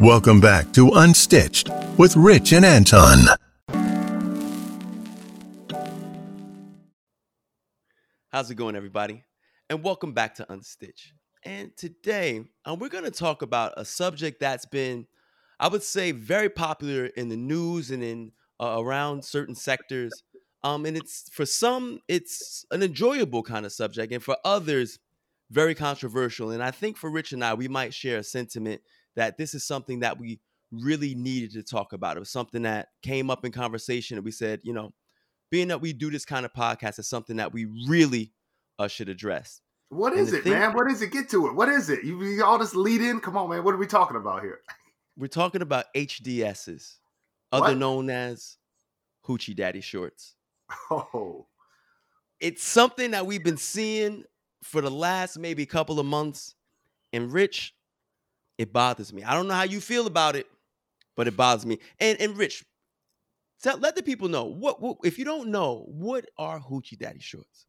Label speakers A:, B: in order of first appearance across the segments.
A: Welcome back to Unstitched with Rich and Anton.
B: How's it going, everybody? And welcome back to Unstitched. And today, um, we're going to talk about a subject that's been, I would say, very popular in the news and in uh, around certain sectors. Um, and it's for some, it's an enjoyable kind of subject, and for others, very controversial. And I think for Rich and I, we might share a sentiment that this is something that we really needed to talk about. It was something that came up in conversation, and we said, you know, being that we do this kind of podcast is something that we really uh, should address.
C: What is it, thing, man? What is it? Get to it. What is it? You, you all just lead in. Come on, man. What are we talking about here?
B: We're talking about HDSs, other what? known as Hoochie Daddy shorts.
C: Oh,
B: it's something that we've been seeing for the last maybe couple of months. And Rich, it bothers me. I don't know how you feel about it, but it bothers me. And and Rich, tell, let the people know what, what if you don't know what are hoochie daddy shorts.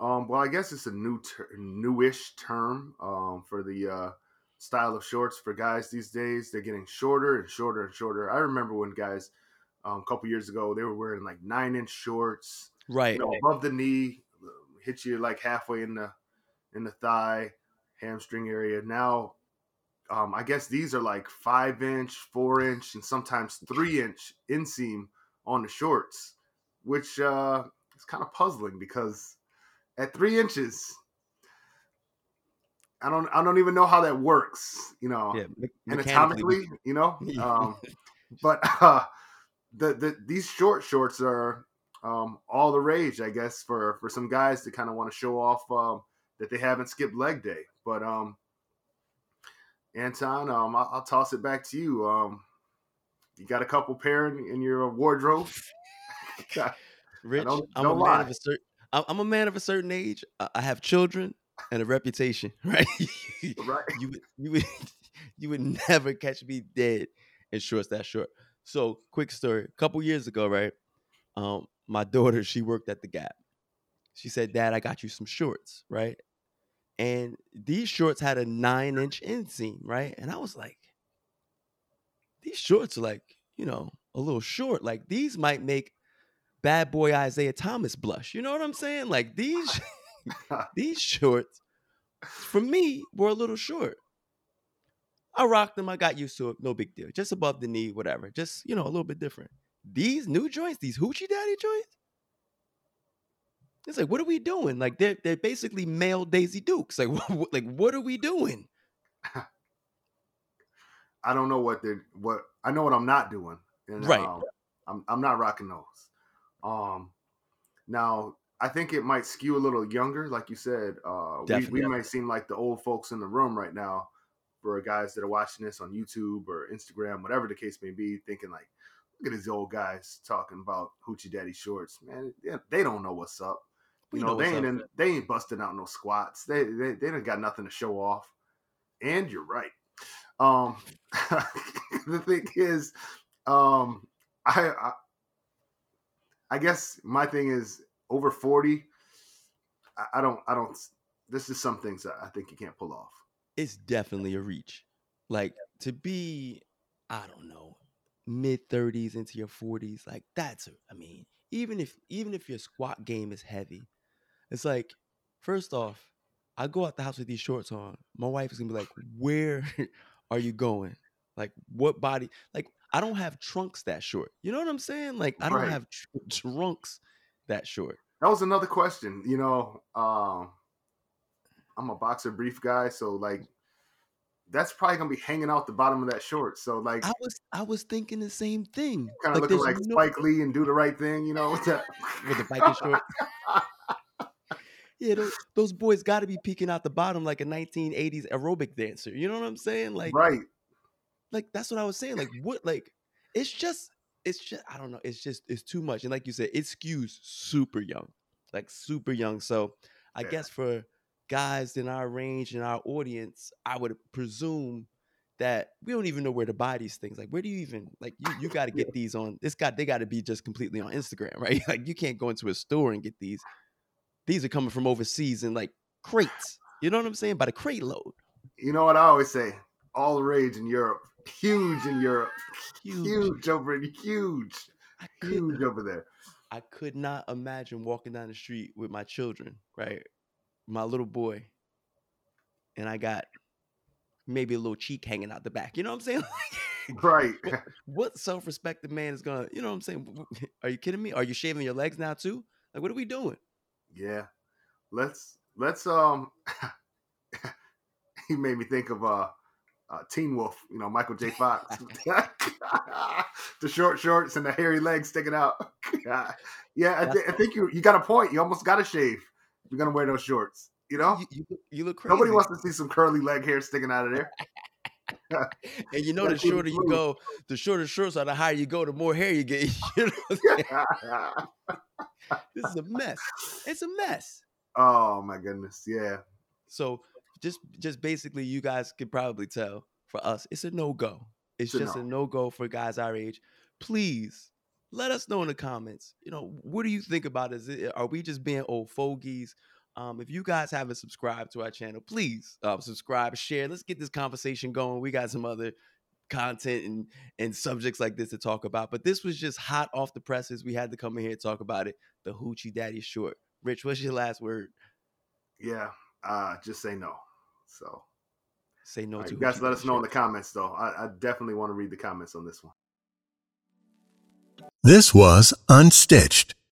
C: Um, well, I guess it's a new, ter- newish term um, for the uh, style of shorts for guys these days. They're getting shorter and shorter and shorter. I remember when guys um, a couple years ago they were wearing like nine inch shorts,
B: right,
C: you know, above the knee, hit you like halfway in the in the thigh, hamstring area. Now um, I guess these are like five inch, four inch, and sometimes three inch inseam on the shorts, which uh, is kind of puzzling because at three inches, I don't I don't even know how that works, you know, yeah, me- anatomically, you know. Um, but uh, the the these short shorts are um, all the rage, I guess, for for some guys to kind of want to show off um, that they haven't skipped leg day. But um, Anton, um, I'll, I'll, toss it back to you. Um, you got a couple pair in, in your wardrobe.
B: Rich, don't, I'm don't a lie. man of a certain. I'm a man of a certain age. I have children and a reputation, right?
C: right.
B: You would, you would, you would never catch me dead in shorts that short. So, quick story. A couple years ago, right? Um, my daughter, she worked at the Gap. She said, "Dad, I got you some shorts, right?" And these shorts had a nine inch inseam, right? And I was like, these shorts are like, you know, a little short. Like these might make bad boy Isaiah Thomas blush. You know what I'm saying? Like these these shorts for me were a little short. I rocked them. I got used to it. No big deal. Just above the knee, whatever. Just, you know, a little bit different. These new joints, these hoochie daddy joints, it's like, what are we doing? Like they're they're basically male Daisy Dukes. Like, what, like what are we doing?
C: I don't know what they're what I know what I'm not doing. And,
B: right.
C: Um, I'm I'm not rocking those. Um, now I think it might skew a little younger, like you said. Uh, we, we may seem like the old folks in the room right now for guys that are watching this on YouTube or Instagram, whatever the case may be, thinking like, look at these old guys talking about hoochie daddy shorts, man. They don't know what's up. You know, know they ain't in, they ain't busting out no squats. They they they don't got nothing to show off. And you're right. Um, the thing is, um, I, I I guess my thing is over forty. I, I don't I don't. This is some things that I think you can't pull off.
B: It's definitely a reach. Like to be, I don't know, mid thirties into your forties. Like that's a, I mean, even if even if your squat game is heavy, it's like, first off, I go out the house with these shorts on. My wife is gonna be like, "Where are you going? Like, what body? Like, I don't have trunks that short. You know what I'm saying? Like, I don't right. have tr- trunks that short."
C: That was another question. You know, um, I'm a boxer brief guy, so like, that's probably gonna be hanging out the bottom of that short. So like,
B: I was I was thinking the same thing.
C: Kind of like, looking like no... Spike Lee and do the right thing, you know, with
B: the biking short. Yeah, those, those boys got to be peeking out the bottom like a 1980s aerobic dancer. You know what I'm saying? Like,
C: right?
B: Like that's what I was saying. Like, what? Like, it's just, it's just, I don't know. It's just, it's too much. And like you said, it skews super young, like super young. So I yeah. guess for guys in our range and our audience, I would presume that we don't even know where to buy these things. Like, where do you even like you? You got to get these on. This got they got to be just completely on Instagram, right? Like, you can't go into a store and get these. These are coming from overseas in like crates. You know what I'm saying? By the crate load.
C: You know what I always say? All the rage in Europe huge in Europe, huge, huge over in huge, huge over there.
B: I could not imagine walking down the street with my children, right? My little boy, and I got maybe a little cheek hanging out the back. You know what I'm saying?
C: right.
B: what, what self-respecting man is gonna? You know what I'm saying? Are you kidding me? Are you shaving your legs now too? Like, what are we doing?
C: Yeah, let's let's um. he made me think of uh, uh Teen Wolf. You know, Michael J. Fox. the short shorts and the hairy legs sticking out. yeah, I, th- I, think you you got a point. You almost got to shave. You're gonna wear those shorts. You know,
B: you, you, you look crazy.
C: Nobody wants to see some curly leg hair sticking out of there.
B: and you know, the shorter you go, the shorter shorts are, the higher you go, the more hair you get. You know this is a mess. It's a mess.
C: Oh my goodness, yeah.
B: So just just basically, you guys could probably tell for us, it's a no go. It's, it's just a no go for guys our age. Please let us know in the comments. You know, what do you think about it? Is it are we just being old fogies? Um, if you guys haven't subscribed to our channel, please uh, subscribe, share. Let's get this conversation going. We got some other content and and subjects like this to talk about. But this was just hot off the presses. We had to come in here and talk about it. The Hoochie Daddy short. Rich, what's your last word?
C: Yeah, uh, just say no. So
B: say no right, to
C: you guys. Let us know in the comments, though. I, I definitely want to read the comments on this one.
A: This was Unstitched